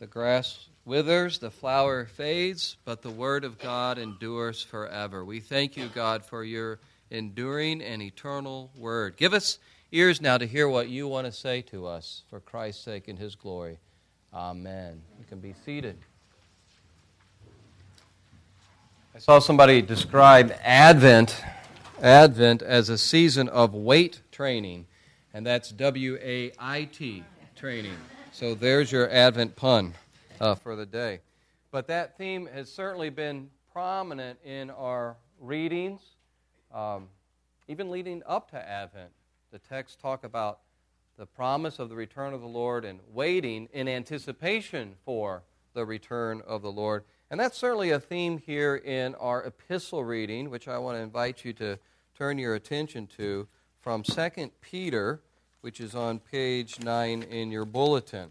The grass withers, the flower fades, but the word of God endures forever. We thank you, God, for your enduring and eternal word. Give us ears now to hear what you want to say to us for Christ's sake and his glory. Amen. You can be seated. I saw somebody describe Advent, Advent as a season of weight training, and that's W A I T training. So there's your Advent pun uh, for the day. But that theme has certainly been prominent in our readings, um, even leading up to Advent. The texts talk about the promise of the return of the Lord and waiting in anticipation for the return of the Lord. And that's certainly a theme here in our epistle reading, which I want to invite you to turn your attention to from 2 Peter which is on page 9 in your bulletin.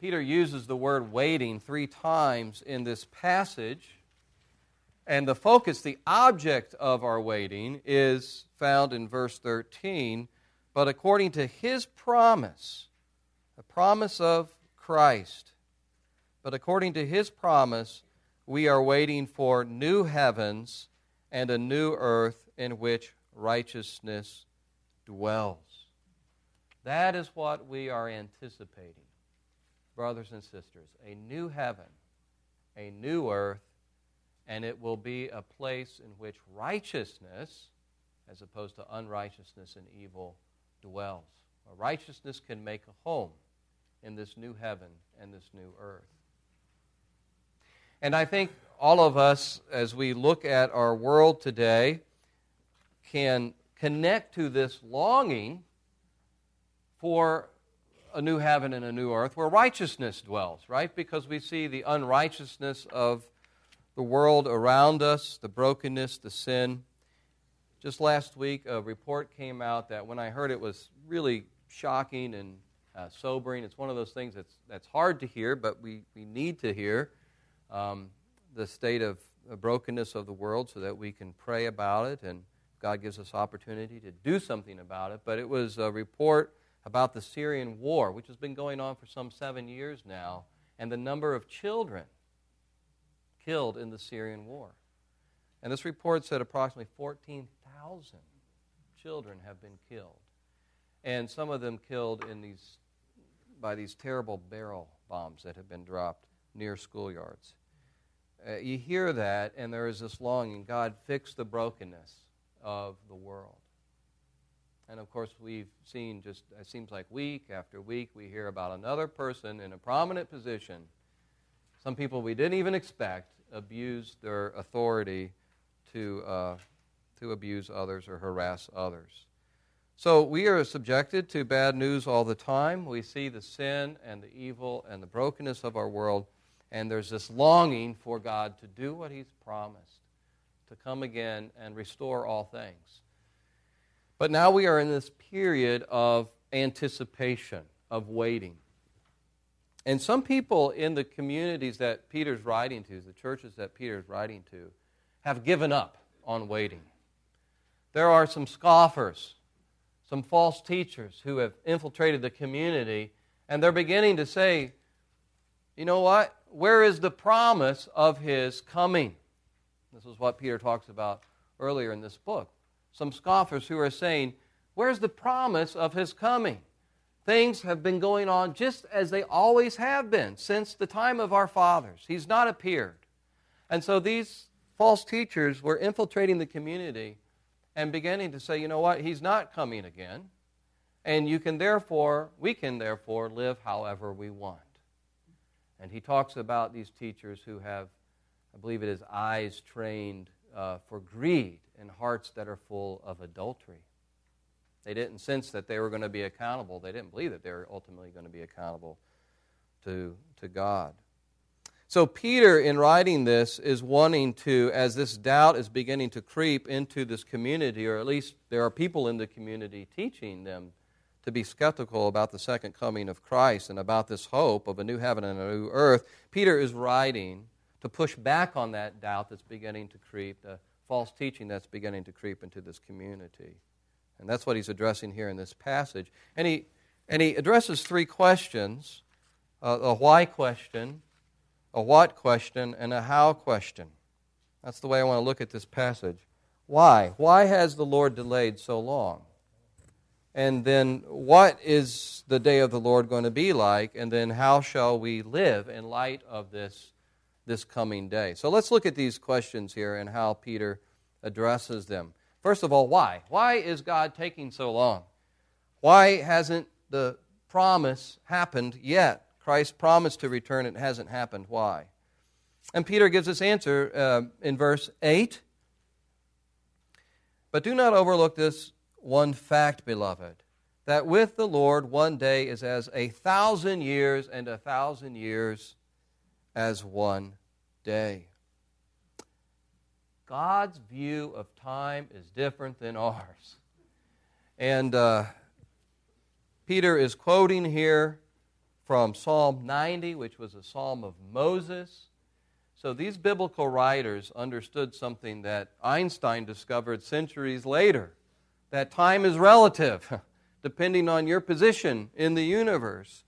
Peter uses the word waiting three times in this passage. And the focus, the object of our waiting, is found in verse 13. But according to his promise, the promise of Christ, but according to his promise, we are waiting for new heavens and a new earth in which righteousness dwells. That is what we are anticipating, brothers and sisters. A new heaven, a new earth, and it will be a place in which righteousness, as opposed to unrighteousness and evil, dwells. righteousness can make a home in this new heaven and this new earth. And I think all of us, as we look at our world today, can connect to this longing for a new heaven and a new earth where righteousness dwells, right? Because we see the unrighteousness of the world around us, the brokenness, the sin. Just last week, a report came out that when I heard it was really shocking and uh, sobering. It's one of those things that's, that's hard to hear, but we, we need to hear um, the state of the brokenness of the world so that we can pray about it and God gives us opportunity to do something about it. But it was a report about the Syrian war, which has been going on for some seven years now, and the number of children killed in the Syrian war. And this report said approximately 14,000 children have been killed, and some of them killed in these, by these terrible barrel bombs that have been dropped near schoolyards. Uh, you hear that, and there is this longing God, fix the brokenness of the world. And of course, we've seen just, it seems like week after week, we hear about another person in a prominent position. Some people we didn't even expect abuse their authority to, uh, to abuse others or harass others. So we are subjected to bad news all the time. We see the sin and the evil and the brokenness of our world, and there's this longing for God to do what He's promised, to come again and restore all things. But now we are in this period of anticipation, of waiting. And some people in the communities that Peter's writing to, the churches that Peter's writing to, have given up on waiting. There are some scoffers, some false teachers who have infiltrated the community, and they're beginning to say, you know what? Where is the promise of his coming? This is what Peter talks about earlier in this book some scoffers who are saying, Where's the promise of his coming? Things have been going on just as they always have been since the time of our fathers. He's not appeared. And so these false teachers were infiltrating the community and beginning to say, you know what, he's not coming again. And you can therefore, we can therefore live however we want. And he talks about these teachers who have, I believe it is, eyes trained uh, for greed and hearts that are full of adultery. They didn't sense that they were going to be accountable. They didn't believe that they were ultimately going to be accountable to, to God. So, Peter, in writing this, is wanting to, as this doubt is beginning to creep into this community, or at least there are people in the community teaching them to be skeptical about the second coming of Christ and about this hope of a new heaven and a new earth, Peter is writing to push back on that doubt that's beginning to creep, false teaching that's beginning to creep into this community. And that's what he's addressing here in this passage. And he, and he addresses three questions a, a why question, a what question, and a how question. That's the way I want to look at this passage. Why? Why has the Lord delayed so long? And then, what is the day of the Lord going to be like? And then, how shall we live in light of this, this coming day? So, let's look at these questions here and how Peter addresses them. First of all, why? Why is God taking so long? Why hasn't the promise happened yet? Christ promised to return, it hasn't happened. Why? And Peter gives us answer uh, in verse 8. But do not overlook this one fact, beloved, that with the Lord one day is as a thousand years, and a thousand years as one day. God's view of time is different than ours. And uh, Peter is quoting here from Psalm 90, which was a psalm of Moses. So these biblical writers understood something that Einstein discovered centuries later that time is relative, depending on your position in the universe.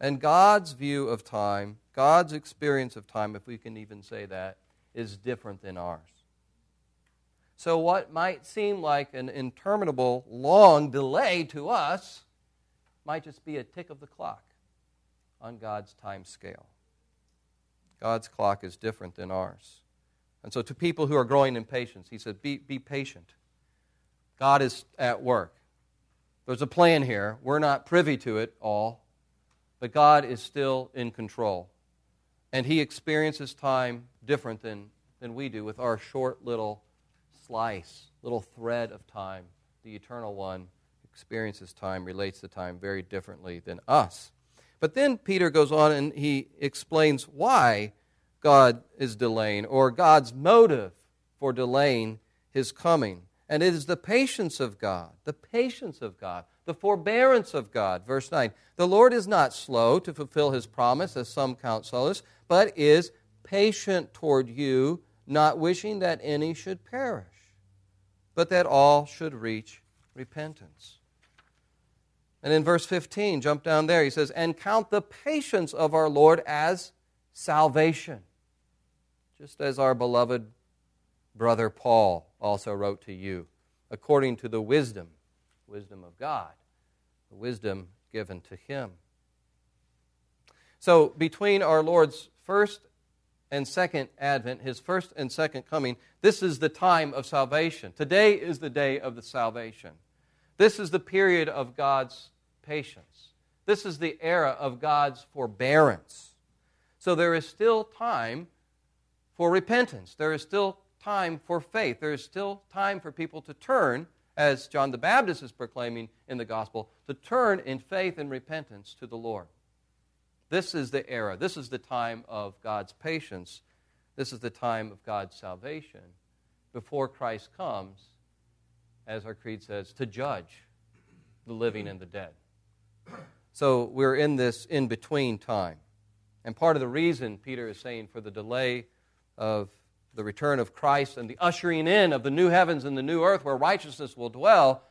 And God's view of time, God's experience of time, if we can even say that, is different than ours. So, what might seem like an interminable, long delay to us might just be a tick of the clock on God's time scale. God's clock is different than ours. And so, to people who are growing in patience, he said, Be, be patient. God is at work. There's a plan here. We're not privy to it all, but God is still in control. And He experiences time different than, than we do with our short little slice, little thread of time. The eternal one experiences time, relates to time very differently than us. But then Peter goes on and he explains why God is delaying or God's motive for delaying his coming. And it is the patience of God, the patience of God, the forbearance of God. Verse 9 The Lord is not slow to fulfill his promise, as some count slowness, but is patient toward you, not wishing that any should perish, but that all should reach repentance. And in verse 15, jump down there, he says, And count the patience of our Lord as salvation, just as our beloved brother Paul also wrote to you, according to the wisdom, wisdom of God, the wisdom given to him. So, between our Lord's first and second advent, his first and second coming, this is the time of salvation. Today is the day of the salvation. This is the period of God's patience. This is the era of God's forbearance. So there is still time for repentance. There is still time for faith. There is still time for people to turn, as John the Baptist is proclaiming in the gospel, to turn in faith and repentance to the Lord. This is the era. This is the time of God's patience. This is the time of God's salvation before Christ comes, as our creed says, to judge the living and the dead. So we're in this in between time. And part of the reason Peter is saying for the delay of the return of Christ and the ushering in of the new heavens and the new earth where righteousness will dwell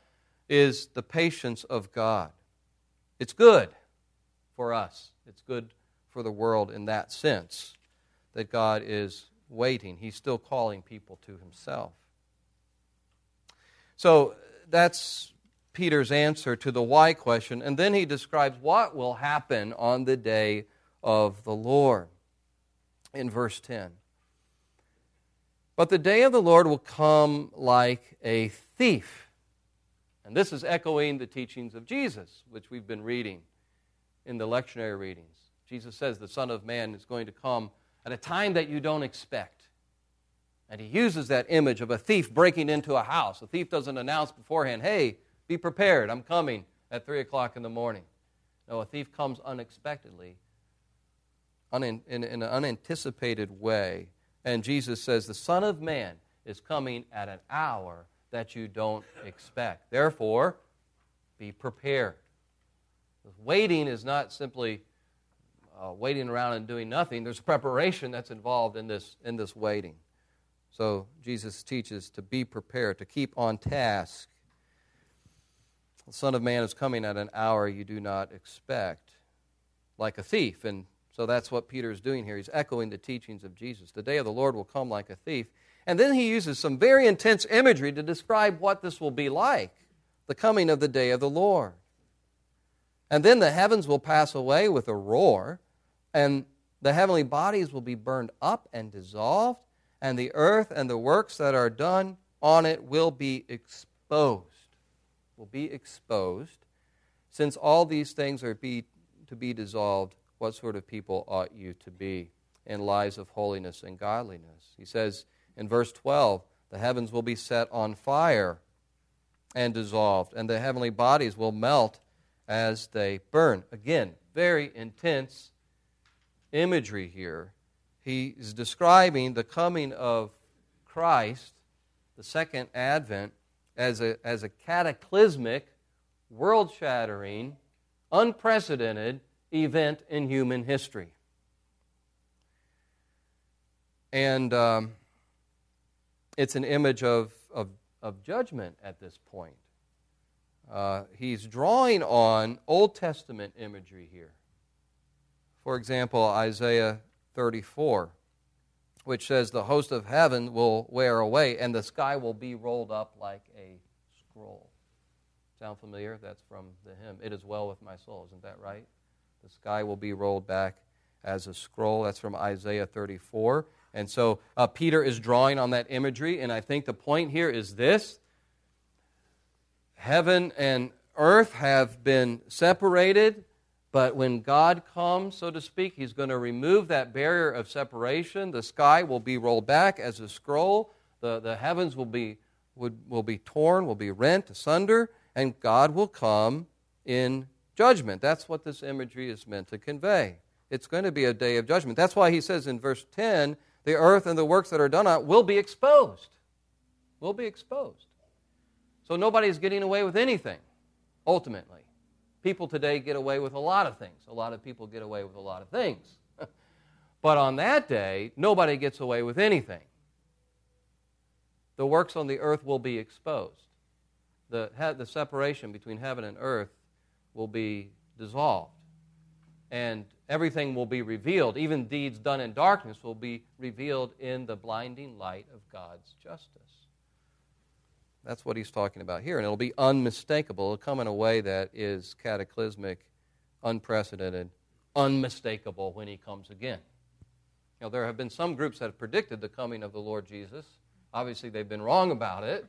is the patience of God. It's good for us, it's good for the world in that sense that God is waiting. He's still calling people to Himself. So that's Peter's answer to the why question, and then he describes what will happen on the day of the Lord in verse 10. But the day of the Lord will come like a thief. And this is echoing the teachings of Jesus, which we've been reading in the lectionary readings. Jesus says the Son of Man is going to come at a time that you don't expect. And he uses that image of a thief breaking into a house. A thief doesn't announce beforehand, hey, be prepared, I'm coming at 3 o'clock in the morning. No, a thief comes unexpectedly, in, in an unanticipated way and Jesus says, The Son of Man is coming at an hour that you don't expect. Therefore, be prepared. Waiting is not simply uh, waiting around and doing nothing. There's preparation that's involved in this, in this waiting. So Jesus teaches to be prepared, to keep on task. The Son of Man is coming at an hour you do not expect. like a thief. And so that's what Peter is doing here. He's echoing the teachings of Jesus. The day of the Lord will come like a thief. And then he uses some very intense imagery to describe what this will be like the coming of the day of the Lord. And then the heavens will pass away with a roar, and the heavenly bodies will be burned up and dissolved, and the earth and the works that are done on it will be exposed. Will be exposed. Since all these things are be, to be dissolved, what sort of people ought you to be in lives of holiness and godliness? He says in verse 12, the heavens will be set on fire and dissolved, and the heavenly bodies will melt as they burn. Again, very intense imagery here. He is describing the coming of Christ, the second advent, as a, as a cataclysmic, world shattering, unprecedented event in human history. And um, it's an image of, of, of judgment at this point. Uh, he's drawing on Old Testament imagery here. For example, Isaiah 34, which says, The host of heaven will wear away, and the sky will be rolled up like a scroll. Sound familiar? That's from the hymn, It is Well with My Soul. Isn't that right? The sky will be rolled back as a scroll. That's from Isaiah 34. And so uh, Peter is drawing on that imagery, and I think the point here is this Heaven and earth have been separated, but when God comes, so to speak, He's going to remove that barrier of separation. The sky will be rolled back as a scroll, the, the heavens will be, would, will be torn, will be rent asunder, and God will come in judgment. That's what this imagery is meant to convey. It's going to be a day of judgment. That's why he says in verse 10 the earth and the works that are done on it will be exposed. Will be exposed. So nobody's getting away with anything, ultimately. People today get away with a lot of things. A lot of people get away with a lot of things. but on that day, nobody gets away with anything. The works on the earth will be exposed. The, the separation between heaven and earth will be dissolved. And everything will be revealed. Even deeds done in darkness will be revealed in the blinding light of God's justice. That's what he's talking about here. And it'll be unmistakable. It'll come in a way that is cataclysmic, unprecedented, unmistakable when he comes again. You know, there have been some groups that have predicted the coming of the Lord Jesus. Obviously, they've been wrong about it.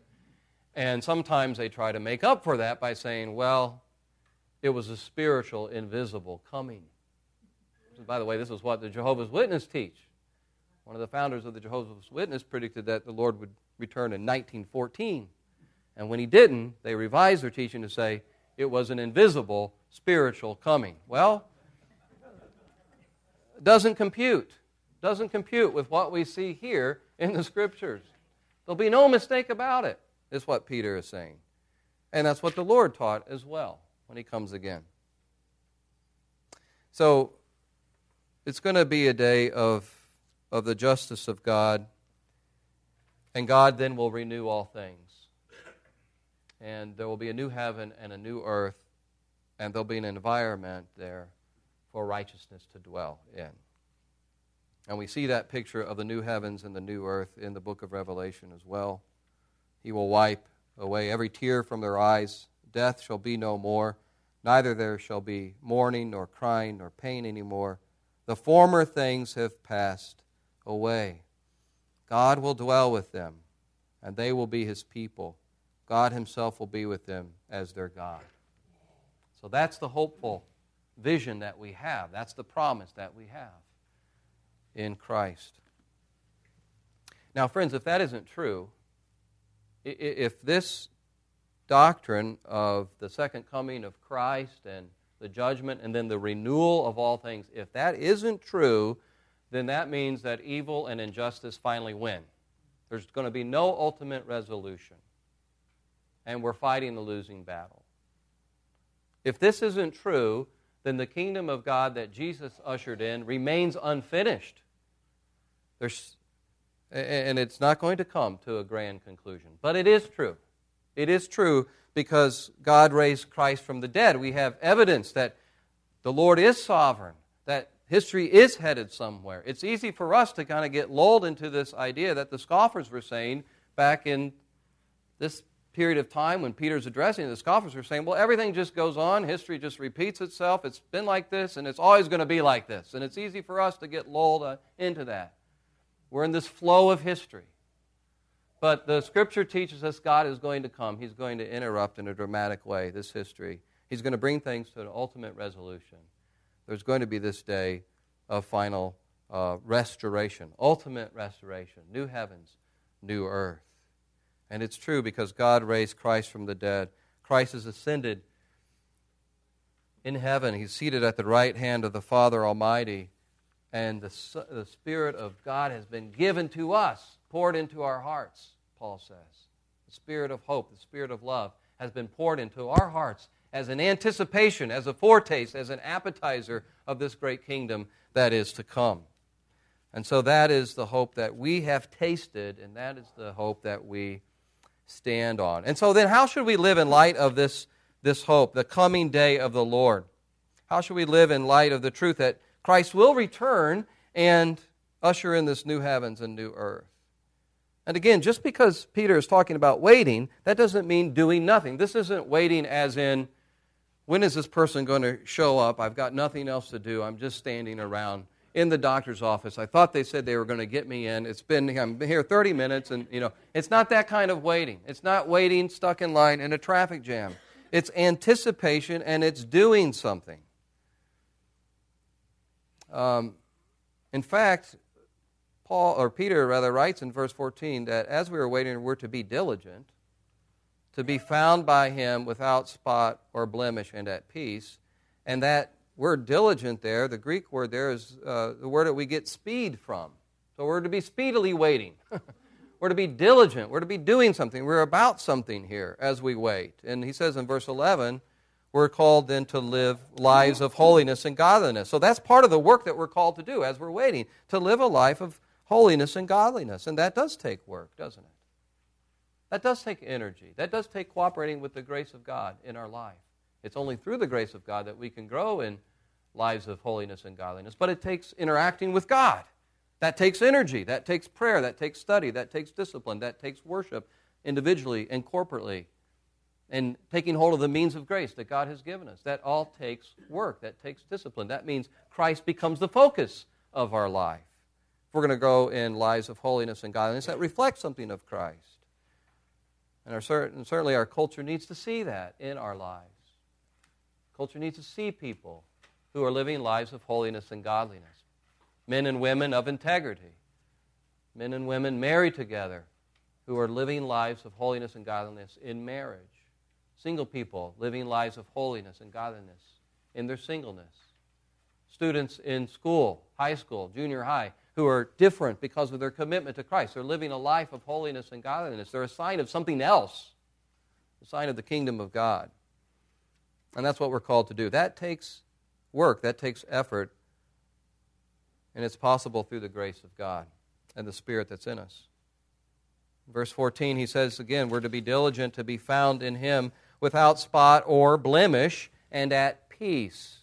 And sometimes they try to make up for that by saying, well, it was a spiritual, invisible coming. By the way, this is what the Jehovah's Witnesses teach. One of the founders of the Jehovah's Witness predicted that the Lord would return in 1914. And when he didn't, they revised their teaching to say it was an invisible spiritual coming. Well, doesn't compute. Doesn't compute with what we see here in the scriptures. There'll be no mistake about it, is what Peter is saying. And that's what the Lord taught as well when he comes again. So it's going to be a day of, of the justice of God, and God then will renew all things and there will be a new heaven and a new earth, and there'll be an environment there for righteousness to dwell in. And we see that picture of the new heavens and the new earth in the book of Revelation as well. He will wipe away every tear from their eyes. Death shall be no more, neither there shall be mourning, nor crying, nor pain any more. The former things have passed away. God will dwell with them, and they will be his people God Himself will be with them as their God. So that's the hopeful vision that we have. That's the promise that we have in Christ. Now, friends, if that isn't true, if this doctrine of the second coming of Christ and the judgment and then the renewal of all things, if that isn't true, then that means that evil and injustice finally win. There's going to be no ultimate resolution and we're fighting the losing battle. If this isn't true, then the kingdom of God that Jesus ushered in remains unfinished. There's, and it's not going to come to a grand conclusion. But it is true. It is true because God raised Christ from the dead. We have evidence that the Lord is sovereign that history is headed somewhere. It's easy for us to kind of get lulled into this idea that the scoffers were saying back in this period of time when Peter's addressing the scoffers were saying, well, everything just goes on, history just repeats itself, it's been like this, and it's always going to be like this. And it's easy for us to get lulled uh, into that. We're in this flow of history. But the scripture teaches us God is going to come. He's going to interrupt in a dramatic way this history. He's going to bring things to an ultimate resolution. There's going to be this day of final uh, restoration, ultimate restoration, new heavens, new earth. And it's true because God raised Christ from the dead. Christ has ascended in heaven. He's seated at the right hand of the Father Almighty. And the, the Spirit of God has been given to us, poured into our hearts, Paul says. The Spirit of hope, the Spirit of love has been poured into our hearts as an anticipation, as a foretaste, as an appetizer of this great kingdom that is to come. And so that is the hope that we have tasted, and that is the hope that we stand on. And so then, how should we live in light of this, this hope, the coming day of the Lord? How should we live in light of the truth that Christ will return and usher in this new heavens and new earth? And again, just because Peter is talking about waiting, that doesn't mean doing nothing. This isn't waiting as in, when is this person going to show up? I've got nothing else to do. I'm just standing around in the doctor's office. I thought they said they were going to get me in. It's been I'm here 30 minutes and you know, it's not that kind of waiting. It's not waiting stuck in line in a traffic jam. It's anticipation and it's doing something. Um, in fact, Paul or Peter rather writes in verse 14 that as we are waiting we're to be diligent to be found by him without spot or blemish and at peace and that word diligent there, the Greek word there is uh, the word that we get speed from. So we're to be speedily waiting. we're to be diligent. We're to be doing something. We're about something here as we wait. And he says in verse 11, we're called then to live lives of holiness and godliness. So that's part of the work that we're called to do as we're waiting, to live a life of holiness and godliness. And that does take work, doesn't it? That does take energy. That does take cooperating with the grace of God in our life. It's only through the grace of God that we can grow in lives of holiness and godliness, but it takes interacting with God. That takes energy, that takes prayer, that takes study, that takes discipline, that takes worship individually and corporately, and taking hold of the means of grace that God has given us. That all takes work, that takes discipline. That means Christ becomes the focus of our life. We're going to go in lives of holiness and godliness that reflect something of Christ. And, our, and certainly our culture needs to see that in our lives. Culture needs to see people who are living lives of holiness and godliness. Men and women of integrity. Men and women married together who are living lives of holiness and godliness in marriage. Single people living lives of holiness and godliness in their singleness. Students in school, high school, junior high, who are different because of their commitment to Christ. They're living a life of holiness and godliness. They're a sign of something else, a sign of the kingdom of God. And that's what we're called to do. That takes work, that takes effort, and it's possible through the grace of God and the Spirit that's in us. Verse 14, he says again, we're to be diligent to be found in Him without spot or blemish and at peace.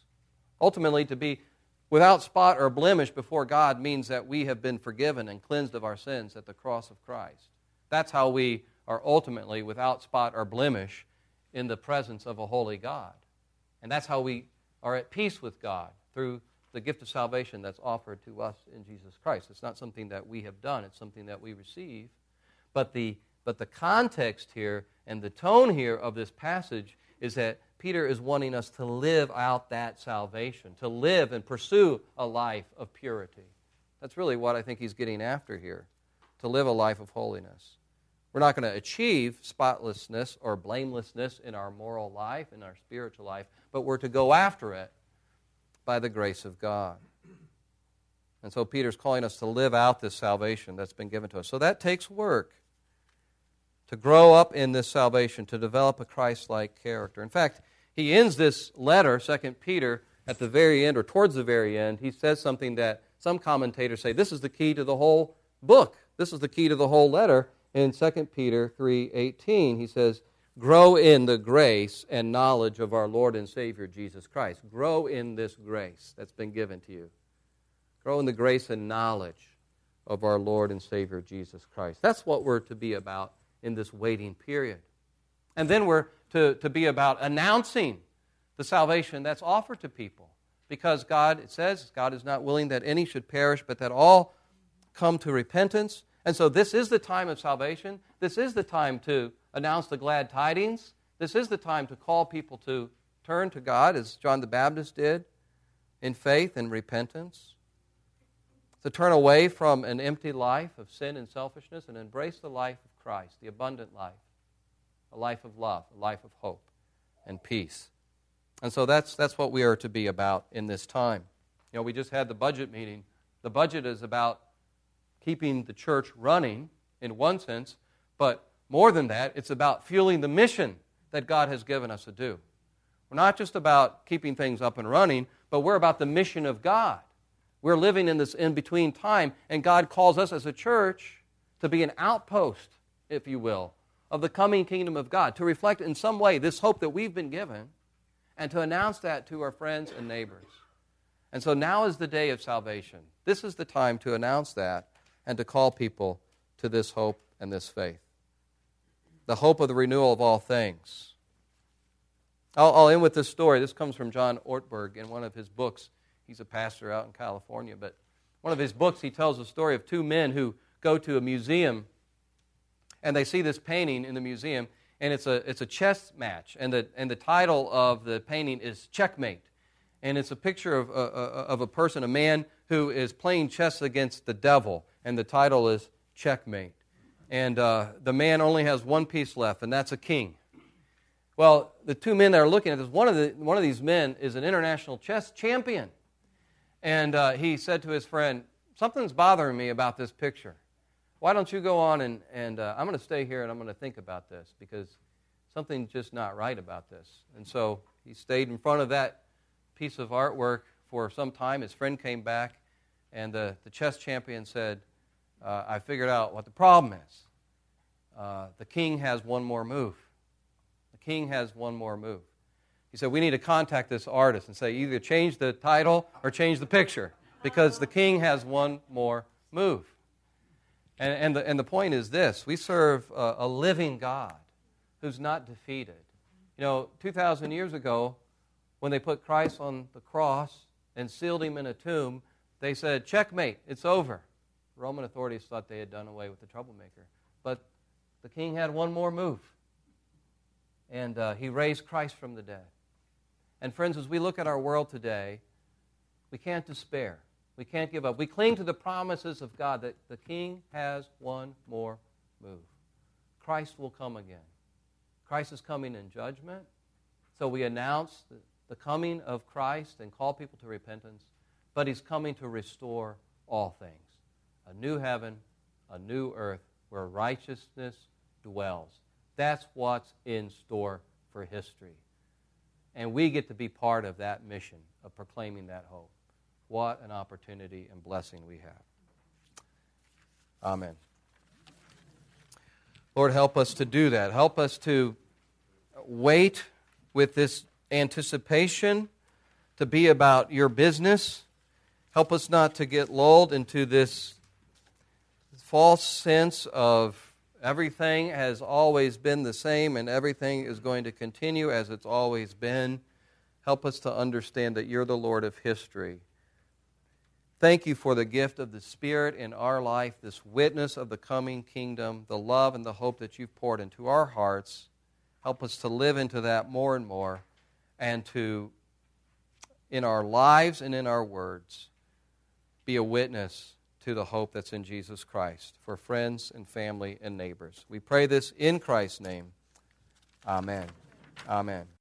Ultimately, to be without spot or blemish before God means that we have been forgiven and cleansed of our sins at the cross of Christ. That's how we are ultimately without spot or blemish in the presence of a holy God. And that's how we are at peace with God through the gift of salvation that's offered to us in Jesus Christ. It's not something that we have done, it's something that we receive. But the, but the context here and the tone here of this passage is that Peter is wanting us to live out that salvation, to live and pursue a life of purity. That's really what I think he's getting after here, to live a life of holiness. We're not going to achieve spotlessness or blamelessness in our moral life, in our spiritual life, but we're to go after it by the grace of God. And so Peter's calling us to live out this salvation that's been given to us. So that takes work to grow up in this salvation, to develop a Christ like character. In fact, he ends this letter, 2 Peter, at the very end or towards the very end. He says something that some commentators say this is the key to the whole book. This is the key to the whole letter in 2 Peter 3:18. He says, grow in the grace and knowledge of our Lord and Savior Jesus Christ. Grow in this grace that's been given to you. Grow in the grace and knowledge of our Lord and Savior Jesus Christ. That's what we're to be about in this waiting period. And then we're to, to be about announcing the salvation that's offered to people. Because God, it says, God is not willing that any should perish, but that all come to repentance. And so this is the time of salvation. This is the time to announce the glad tidings. This is the time to call people to turn to God, as John the Baptist did, in faith and repentance. To turn away from an empty life of sin and selfishness and embrace the life of Christ, the abundant life, a life of love, a life of hope and peace. And so that's, that's what we are to be about in this time. You know, we just had the budget meeting. The budget is about keeping the church running in one sense, but more than that, it's about fueling the mission that God has given us to do. We're not just about keeping things up and running, but we're about the mission of God. We're living in this in between time, and God calls us as a church to be an outpost, if you will, of the coming kingdom of God, to reflect in some way this hope that we've been given and to announce that to our friends and neighbors. And so now is the day of salvation. This is the time to announce that and to call people to this hope and this faith. The hope of the renewal of all things. I'll, I'll end with this story. This comes from John Ortberg in one of his books. He's a pastor out in California, but one of his books, he tells a story of two men who go to a museum and they see this painting in the museum and it's a, it's a chess match. And the, and the title of the painting is Checkmate. And it's a picture of, uh, uh, of a person, a man who is playing chess against the devil. And the title is Checkmate. And uh, the man only has one piece left, and that's a king. Well, the two men that are looking at this, one of, the, one of these men is an international chess champion. And uh, he said to his friend, Something's bothering me about this picture why don't you go on and, and uh, I'm going to stay here and I'm going to think about this because something's just not right about this. And so he stayed in front of that piece of artwork for some time. His friend came back, and the, the chess champion said, uh, I figured out what the problem is. Uh, the king has one more move. The king has one more move. He said, We need to contact this artist and say, either change the title or change the picture because the king has one more move. And, and, the, and the point is this we serve a, a living God who's not defeated. You know, 2,000 years ago, when they put Christ on the cross and sealed him in a tomb, they said, checkmate, it's over. Roman authorities thought they had done away with the troublemaker. But the king had one more move, and uh, he raised Christ from the dead. And friends, as we look at our world today, we can't despair. We can't give up. We cling to the promises of God that the King has one more move. Christ will come again. Christ is coming in judgment. So we announce the, coming of Christ and call people to repentance, but He's coming to restore all things a new heaven, a new earth where righteousness dwells. That's what's in store for history. And we get to be part of that mission of proclaiming that hope. What an opportunity and blessing we have. Amen. Lord, help us to do that. Help us to wait with this anticipation, to be about your business. Help us not to get lulled into this false sense of everything has always been the same and everything is going to continue as it's always been. Help us to understand that you're the Lord of history Thank you for the gift of the Spirit in our life, this witness of the coming kingdom, the love and the hope that you've poured into our hearts. Help us to live into that more and more and to, in our lives and in our words, be a witness to the hope that's in Jesus Christ for friends and family and neighbors. We pray this in Christ's name. Amen. Amen.